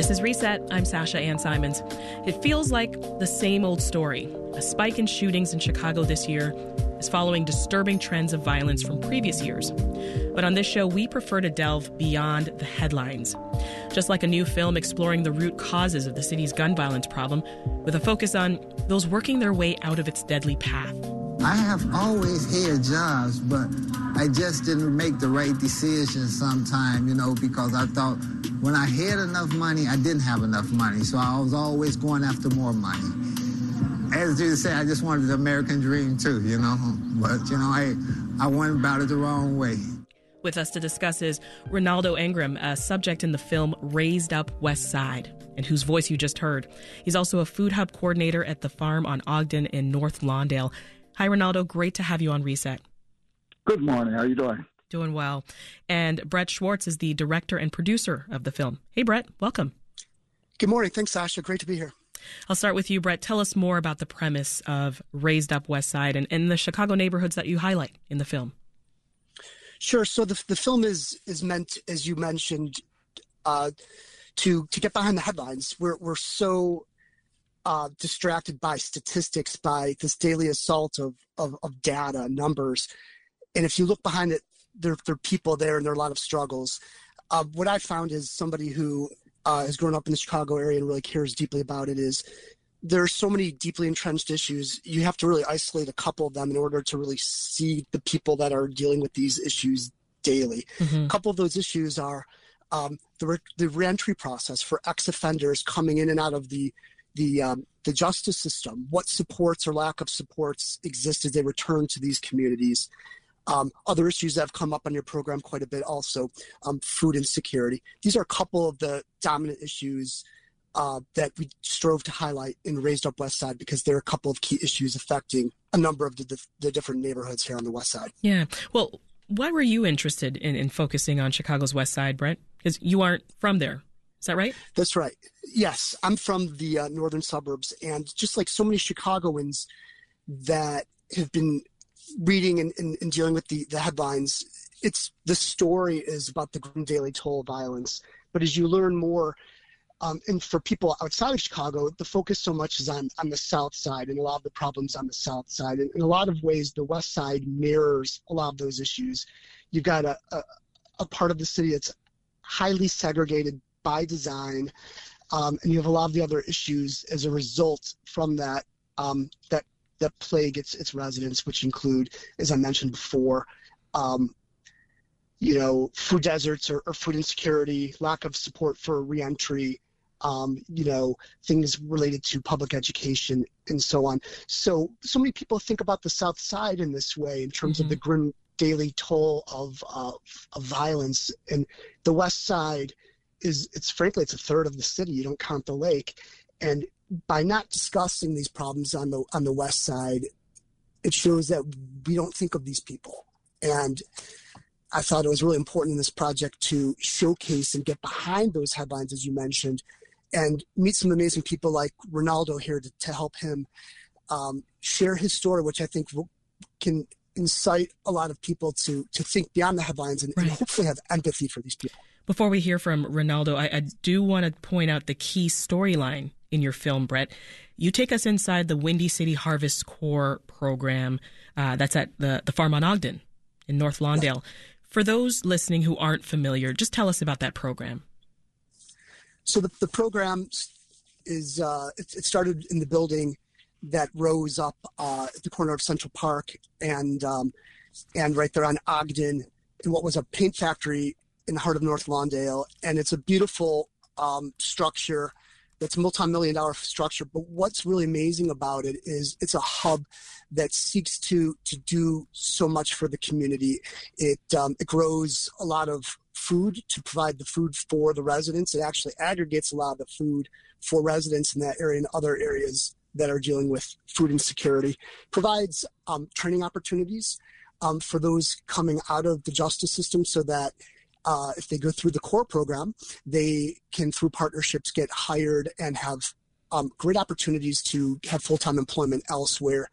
This is Reset. I'm Sasha Ann Simons. It feels like the same old story. A spike in shootings in Chicago this year is following disturbing trends of violence from previous years. But on this show, we prefer to delve beyond the headlines. Just like a new film exploring the root causes of the city's gun violence problem, with a focus on those working their way out of its deadly path. I have always had jobs, but I just didn't make the right decision sometime, you know, because I thought when I had enough money, I didn't have enough money. So I was always going after more money. As you say, I just wanted the American dream too, you know. But, you know, I, I went about it the wrong way. With us to discuss is Ronaldo Ingram, a subject in the film Raised Up West Side, and whose voice you just heard. He's also a food hub coordinator at the farm on Ogden in North Lawndale. Hi, Ronaldo. Great to have you on Reset. Good morning. How are you doing? Doing well. And Brett Schwartz is the director and producer of the film. Hey, Brett, welcome. Good morning. Thanks, Sasha. Great to be here. I'll start with you, Brett. Tell us more about the premise of Raised Up West Side and, and the Chicago neighborhoods that you highlight in the film. Sure. So the, the film is is meant, as you mentioned, uh, to to get behind the headlines. We're we're so uh, distracted by statistics, by this daily assault of, of, of data, numbers. And if you look behind it, there, there are people there and there are a lot of struggles. Uh, what I found is somebody who uh, has grown up in the Chicago area and really cares deeply about it is there are so many deeply entrenched issues. You have to really isolate a couple of them in order to really see the people that are dealing with these issues daily. Mm-hmm. A couple of those issues are um, the, re- the reentry process for ex offenders coming in and out of the the um, the justice system, what supports or lack of supports exist as they return to these communities. Um, other issues that have come up on your program quite a bit also um, food insecurity. These are a couple of the dominant issues uh, that we strove to highlight in Raised Up West Side because there are a couple of key issues affecting a number of the, the different neighborhoods here on the West Side. Yeah. Well, why were you interested in, in focusing on Chicago's West Side, Brett? Because you aren't from there. Is that right? That's right. Yes, I'm from the uh, northern suburbs, and just like so many Chicagoans that have been reading and, and, and dealing with the, the headlines, it's the story is about the daily toll of violence. But as you learn more, um, and for people outside of Chicago, the focus so much is on on the south side and a lot of the problems on the south side. And in a lot of ways, the west side mirrors a lot of those issues. You've got a, a, a part of the city that's highly segregated by design, um, and you have a lot of the other issues as a result from that um, that that plague its its residents, which include, as I mentioned before, um, you know, food deserts or, or, food insecurity, lack of support for reentry, um, you know, things related to public education and so on. So, so many people think about the South Side in this way in terms mm-hmm. of the grim daily toll of, uh, of violence, and the West Side is it's frankly it's a third of the city. You don't count the lake, and by not discussing these problems on the on the west side, it shows that we don't think of these people. And I thought it was really important in this project to showcase and get behind those headlines, as you mentioned, and meet some amazing people like Ronaldo here to, to help him um, share his story, which I think can incite a lot of people to to think beyond the headlines and, right. and hopefully have empathy for these people. Before we hear from Ronaldo, I, I do want to point out the key storyline in your film, Brett. You take us inside the Windy City Harvest Corps program uh, that's at the, the farm on Ogden in North Lawndale. For those listening who aren't familiar, just tell us about that program. So the, the program is uh, it, it, started in the building that rose up uh, at the corner of Central Park and um, and right there on Ogden in what was a paint factory in the heart of North Lawndale, and it's a beautiful um, structure that's a multi-million dollar structure. But what's really amazing about it is it's a hub that seeks to to do so much for the community. It um, it grows a lot of food to provide the food for the residents. It actually aggregates a lot of the food for residents in that area and other areas that are dealing with food insecurity. Provides um, training opportunities um, for those coming out of the justice system so that uh, if they go through the Corps program, they can, through partnerships, get hired and have um, great opportunities to have full time employment elsewhere.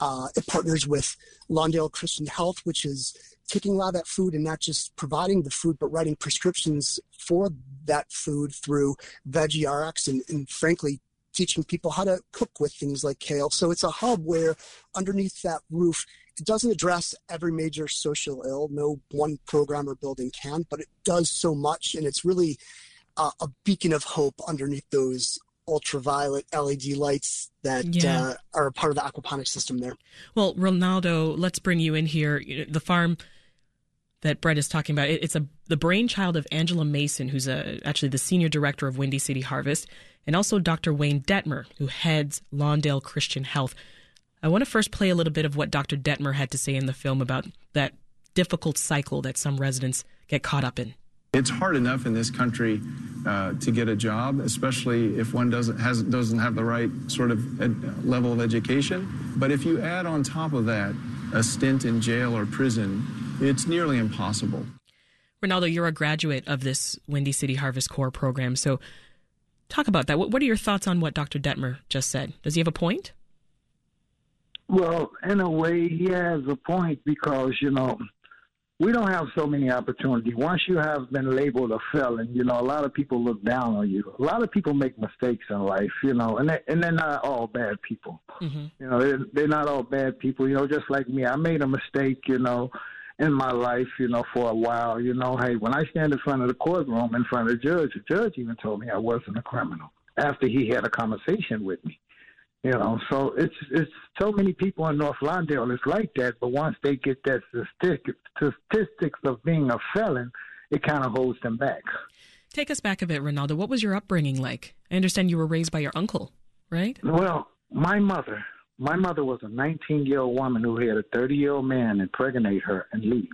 Uh, it partners with Lawndale Christian Health, which is taking a lot of that food and not just providing the food, but writing prescriptions for that food through Veggie RX and, and frankly, teaching people how to cook with things like kale. So it's a hub where underneath that roof, it doesn't address every major social ill. No one program or building can, but it does so much. And it's really uh, a beacon of hope underneath those ultraviolet LED lights that yeah. uh, are a part of the aquaponics system there. Well, Ronaldo, let's bring you in here. The farm that Brett is talking about, it's a the brainchild of Angela Mason, who's a, actually the senior director of Windy City Harvest, and also Dr. Wayne Detmer, who heads Lawndale Christian Health. I want to first play a little bit of what Dr. Detmer had to say in the film about that difficult cycle that some residents get caught up in. It's hard enough in this country uh, to get a job, especially if one doesn't has doesn't have the right sort of ed- level of education. But if you add on top of that a stint in jail or prison, it's nearly impossible. Ronaldo, you're a graduate of this Windy City Harvest Corps program, so talk about that. What, what are your thoughts on what Dr. Detmer just said? Does he have a point? Well, in a way, he has a point because you know we don't have so many opportunities. Once you have been labeled a felon, you know, a lot of people look down on you. A lot of people make mistakes in life, you know, and they, and they're not all bad people. Mm-hmm. You know, they're, they're not all bad people. You know, just like me, I made a mistake, you know, in my life, you know, for a while. You know, hey, when I stand in front of the courtroom, in front of the judge, the judge even told me I wasn't a criminal after he had a conversation with me. You know, so it's it's so many people in North Lawndale is like that. But once they get that statistic, statistics of being a felon, it kind of holds them back. Take us back a bit, Ronaldo. What was your upbringing like? I understand you were raised by your uncle, right? Well, my mother, my mother was a 19 year old woman who had a 30 year old man impregnate her and leave.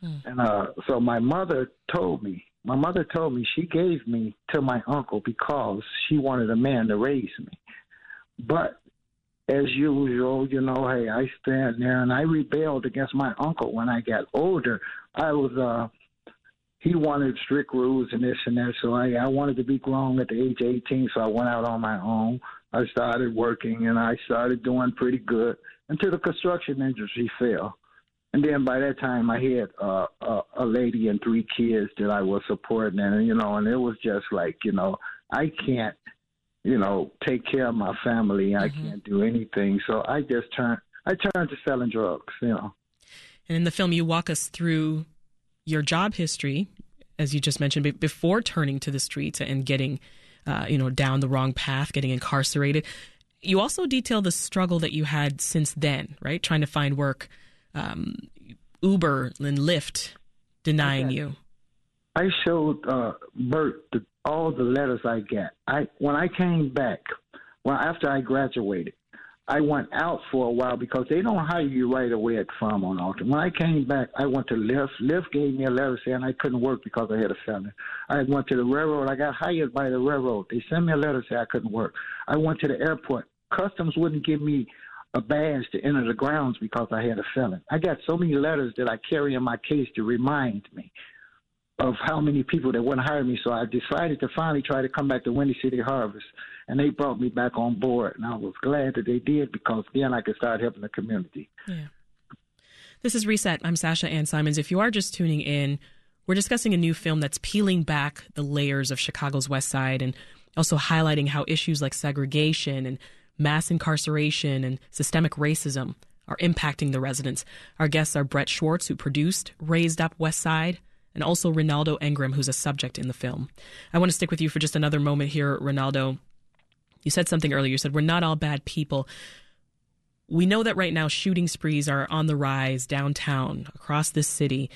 Hmm. And uh, so my mother told me, my mother told me she gave me to my uncle because she wanted a man to raise me. But as usual, you know, hey, I stand there and I rebelled against my uncle when I got older. I was uh he wanted strict rules and this and that, so I I wanted to be grown at the age of eighteen, so I went out on my own. I started working and I started doing pretty good until the construction industry fell. And then by that time, I had uh, a, a lady and three kids that I was supporting, and you know, and it was just like, you know, I can't you know, take care of my family. I mm-hmm. can't do anything. So I just turned I turned to selling drugs, you know. And in the film you walk us through your job history, as you just mentioned, before turning to the streets and getting uh, you know, down the wrong path, getting incarcerated. You also detail the struggle that you had since then, right? Trying to find work, um, Uber and Lyft denying okay. you. I showed uh, Bert the all the letters I get. I when I came back, well after I graduated, I went out for a while because they don't hire you right away at Farm on Ogden. When I came back, I went to Lyft. Lyft gave me a letter saying I couldn't work because I had a felony. I went to the railroad. I got hired by the railroad. They sent me a letter saying I couldn't work. I went to the airport. Customs wouldn't give me a badge to enter the grounds because I had a felon. I got so many letters that I carry in my case to remind me of how many people that wouldn't hire me. So I decided to finally try to come back to Windy City Harvest, and they brought me back on board. And I was glad that they did because then I could start helping the community. Yeah. This is Reset. I'm Sasha Ann Simons. If you are just tuning in, we're discussing a new film that's peeling back the layers of Chicago's West Side and also highlighting how issues like segregation and mass incarceration and systemic racism are impacting the residents. Our guests are Brett Schwartz, who produced Raised Up West Side, and also Ronaldo Engram, who's a subject in the film. I want to stick with you for just another moment here, Ronaldo. You said something earlier. You said, We're not all bad people. We know that right now shooting sprees are on the rise downtown across this city.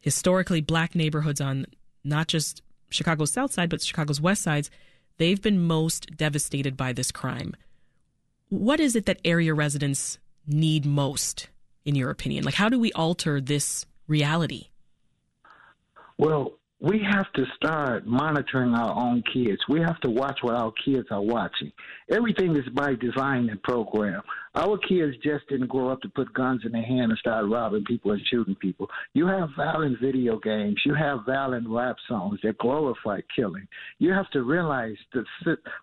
Historically, black neighborhoods on not just Chicago's south side, but Chicago's west sides, they've been most devastated by this crime. What is it that area residents need most, in your opinion? Like, how do we alter this reality? Well, we have to start monitoring our own kids. We have to watch what our kids are watching. Everything is by design and program. Our kids just didn't grow up to put guns in their hand and start robbing people and shooting people. You have violent video games. You have violent rap songs that glorify killing. You have to realize the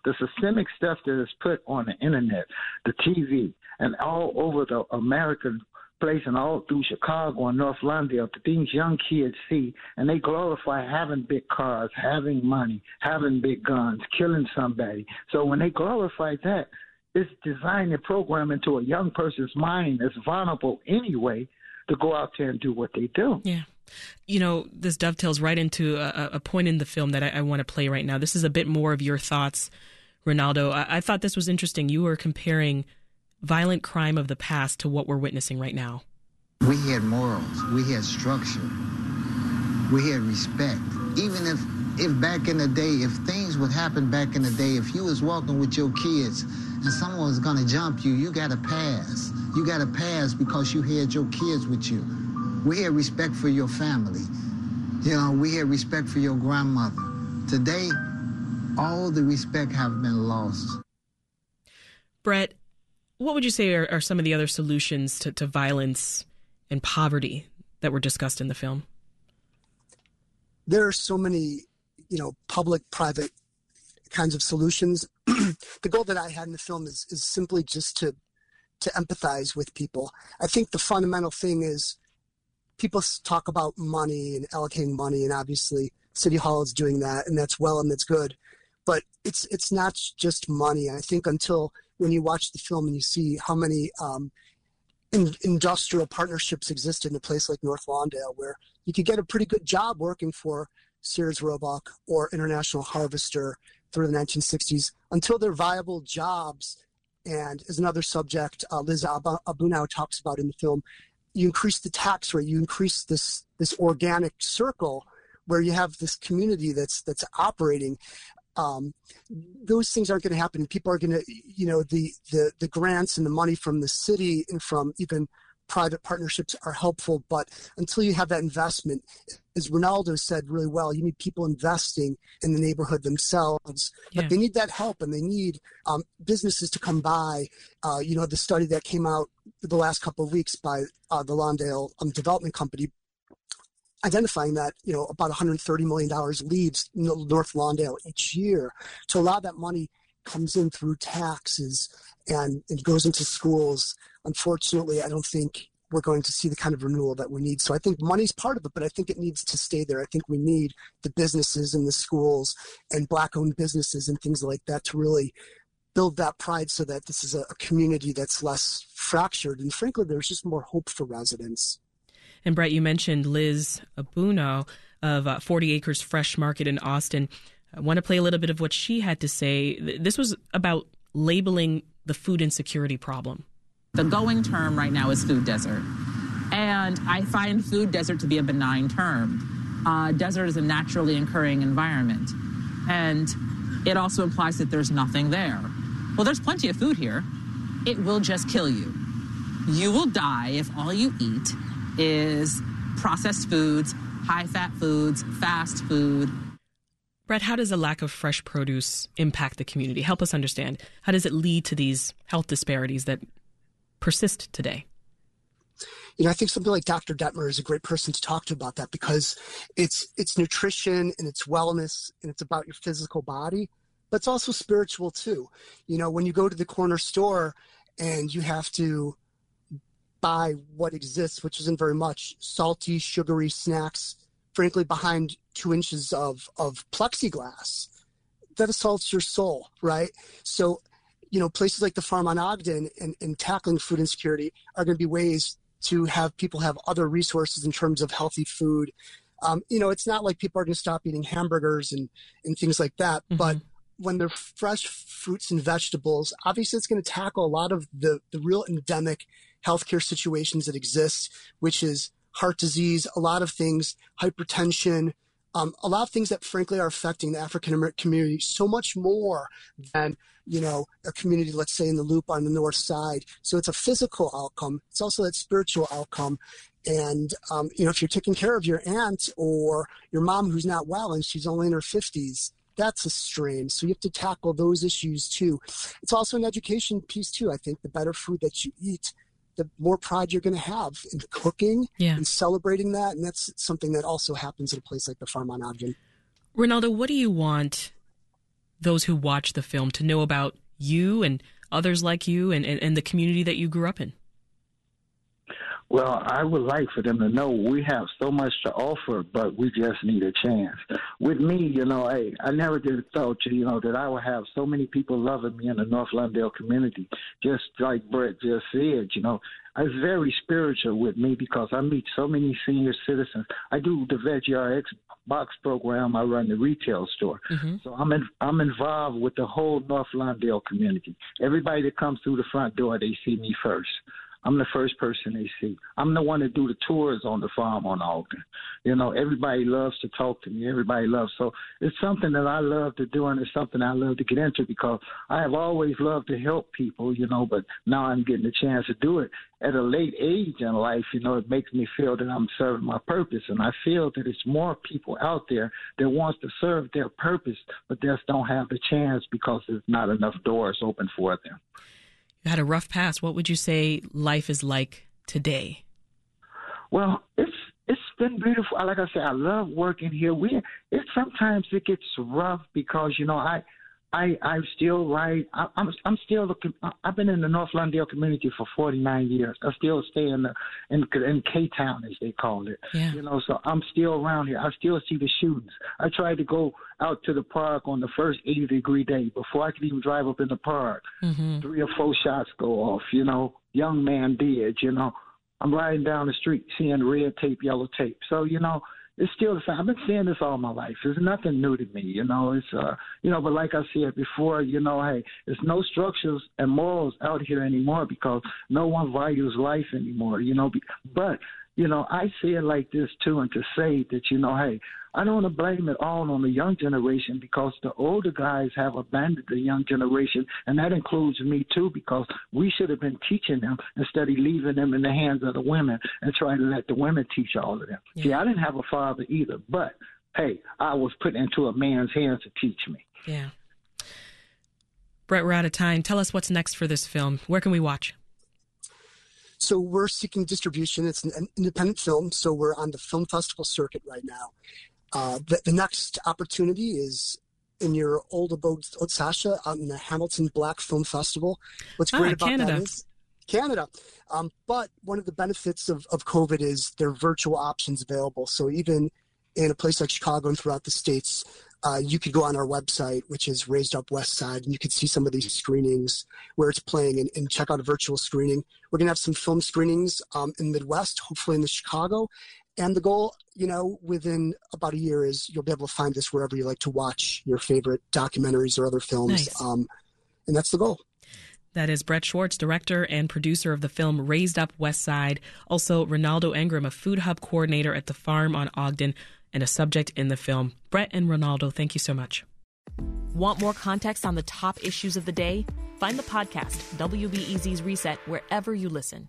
the systemic stuff that is put on the internet, the TV, and all over the American place and all through Chicago and North Lawndale, the things young kids see, and they glorify having big cars, having money, having big guns, killing somebody. So when they glorify that, it's designed and programmed into a young person's mind that's vulnerable anyway to go out there and do what they do. Yeah. You know, this dovetails right into a, a point in the film that I, I, want to play right now. This is a bit more of your thoughts, Ronaldo. I, I thought this was interesting. You were comparing violent crime of the past to what we're witnessing right now. We had morals, we had structure, we had respect. Even if if back in the day, if things would happen back in the day, if you was walking with your kids and someone was gonna jump you, you gotta pass. You gotta pass because you had your kids with you. We had respect for your family. You know, we had respect for your grandmother. Today, all the respect have been lost. Brett, what would you say are, are some of the other solutions to, to violence and poverty that were discussed in the film? There are so many, you know, public-private kinds of solutions. the goal that I had in the film is is simply just to to empathize with people. I think the fundamental thing is people talk about money and allocating money, and obviously City Hall is doing that, and that's well and that's good. But it's it's not just money. I think until when you watch the film and you see how many um, in, industrial partnerships exist in a place like North Lawndale, where you could get a pretty good job working for Sears Roebuck or International Harvester through the 1960s until they're viable jobs. And as another subject, uh, Liz Abunaw talks about in the film, you increase the tax rate, you increase this this organic circle where you have this community that's that's operating um, those things aren't going to happen. People are going to, you know, the, the, the grants and the money from the city and from even private partnerships are helpful, but until you have that investment, as Ronaldo said really well, you need people investing in the neighborhood themselves. Yeah. But they need that help, and they need um, businesses to come by. Uh, you know, the study that came out the last couple of weeks by uh, the Lawndale um, Development Company identifying that you know about 130 million dollars leaves North Lawndale each year. So a lot of that money comes in through taxes and it goes into schools. Unfortunately, I don't think we're going to see the kind of renewal that we need. So I think money's part of it, but I think it needs to stay there. I think we need the businesses and the schools and black-owned businesses and things like that to really build that pride so that this is a, community that's less fractured. And frankly, there's just more hope for residents. And Brett, you mentioned Liz Abunaw of uh, 40 Acres Fresh Market in Austin. I want to play a little bit of what she had to say. This was about labeling the food insecurity problem. The going term right now is food desert. And I find food desert to be a benign term. Uh, desert is a naturally occurring environment. And it also implies that there's nothing there. Well, there's plenty of food here. It will just kill you. You will die if all you eat is processed foods, high fat foods, fast food. Brett, how does a lack of fresh produce impact the community? Help us understand. How does it lead to these health disparities that persist today? You know, I think something like Dr. Detmer is a great person to talk to about that because it's it's nutrition and it's wellness and it's about your physical body, but it's also spiritual too. You know, when you go to the corner store and you have to buy what exists, which isn't very much salty, sugary snacks, frankly, behind two inches of, of plexiglass. That assaults your soul, right? So, you know, places like the farm on Ogden and, and tackling food insecurity are going to be ways to have people have other resources in terms of healthy food. Um, you know, it's not like people are going to stop eating hamburgers and, and things like that, mm-hmm. but when they're fresh fruits and vegetables, obviously it's going to tackle a lot of the, the real endemic healthcare situations that exist, which is heart disease, a lot of things, hypertension, um, a lot of things that frankly are affecting the African American community so much more than you know a community, let's say in the loop on the north side. So it's a physical outcome. It's also that spiritual outcome. And um, you know, if you're taking care of your aunt or your mom who's not well and she's only in her 50s, that's a strain. So you have to tackle those issues too. It's also an education piece too. I think the better food that you eat, the more pride you're going to have in the cooking yeah. and celebrating that. And that's something that also happens at a place like the Farm on Ogden. Ronaldo, what do you want those who watch the film to know about you and others like you and, and, and the community that you grew up in? Well, I would like for them to know we have so much to offer, but we just need a chance. With me, you know, hey, I never did thought, you know, that I would have so many people loving me in the North Lawndale community. Just like Brett just said, you know, it's very spiritual with me because I meet so many senior citizens. I do the Veggie RX box program. I run the retail store, mm-hmm. so I'm in, I'm involved with the whole North Lawndale community. Everybody that comes through the front door, they see me first. I'm the first person they see. I'm the one that do the tours on the farm on Ogden. You know, everybody loves to talk to me. Everybody loves. So it's something that I love to do, and it's something I love to get into because I have always loved to help people. You know, but now I'm getting a chance to do it at a late age in life. You know, it makes me feel that I'm serving my purpose, and I feel that it's more people out there that wants to serve their purpose, but just don't have the chance because there's not enough doors open for them had a rough past. What would you say life is like today? Well, it's it's been beautiful. Like I said, I love working here. We it sometimes it gets rough because you know I I I'm still right. I, I'm I'm still looking. I've been in the North Lawndale community for 49 years. I still stay in the in in K Town as they call it. Yeah. You know, so I'm still around here. I still see the shootings. I tried to go out to the park on the first 80 degree day before I could even drive up in the park. Mm-hmm. Three or four shots go off. You know, young man dead. You know, I'm riding down the street seeing red tape, yellow tape. So you know it's still the same. I've been seeing this all my life. It's nothing new to me, you know. It's uh, you know, but like I said before, you know, hey, there's no structures and morals out here anymore because no one values life anymore, you know. But you know, I see it like this too, and to say that, you know, hey, I don't want to blame it all on the young generation because the older guys have abandoned the young generation, and that includes me too, because we should have been teaching them instead of leaving them in the hands of the women and trying to let the women teach all of them. Yeah. See, I didn't have a father either, but hey, I was put into a man's hands to teach me. Yeah. Brett, we're out of time. Tell us what's next for this film. Where can we watch? So we're seeking distribution. It's an independent film, so we're on the film festival circuit right now. Uh, the, the, next opportunity is in your old abode, Sasha, out in the Hamilton Black Film Festival. What's great ah, about Canada. that is Canada. Um, but one of the benefits of, of COVID is there are virtual options available. So even in a place like Chicago and throughout the states, uh, you could go on our website, which is Raised Up West Side, and you could see some of these screenings where it's playing and, and check out a virtual screening. We're going to have some film screenings um, in Midwest, hopefully in the Chicago. And the goal, you know, within about a year is you'll be able to find this wherever you like to watch your favorite documentaries or other films. Nice. Um, and that's the goal. That is Brett Schwartz, director and producer of the film Raised Up West Side. Also, Ronaldo Engram, a food hub coordinator at the farm on Ogden and a subject in the film. Brett and Ronaldo, thank you so much. Want more context on the top issues of the day? Find the podcast, WBEZ's Reset, wherever you listen.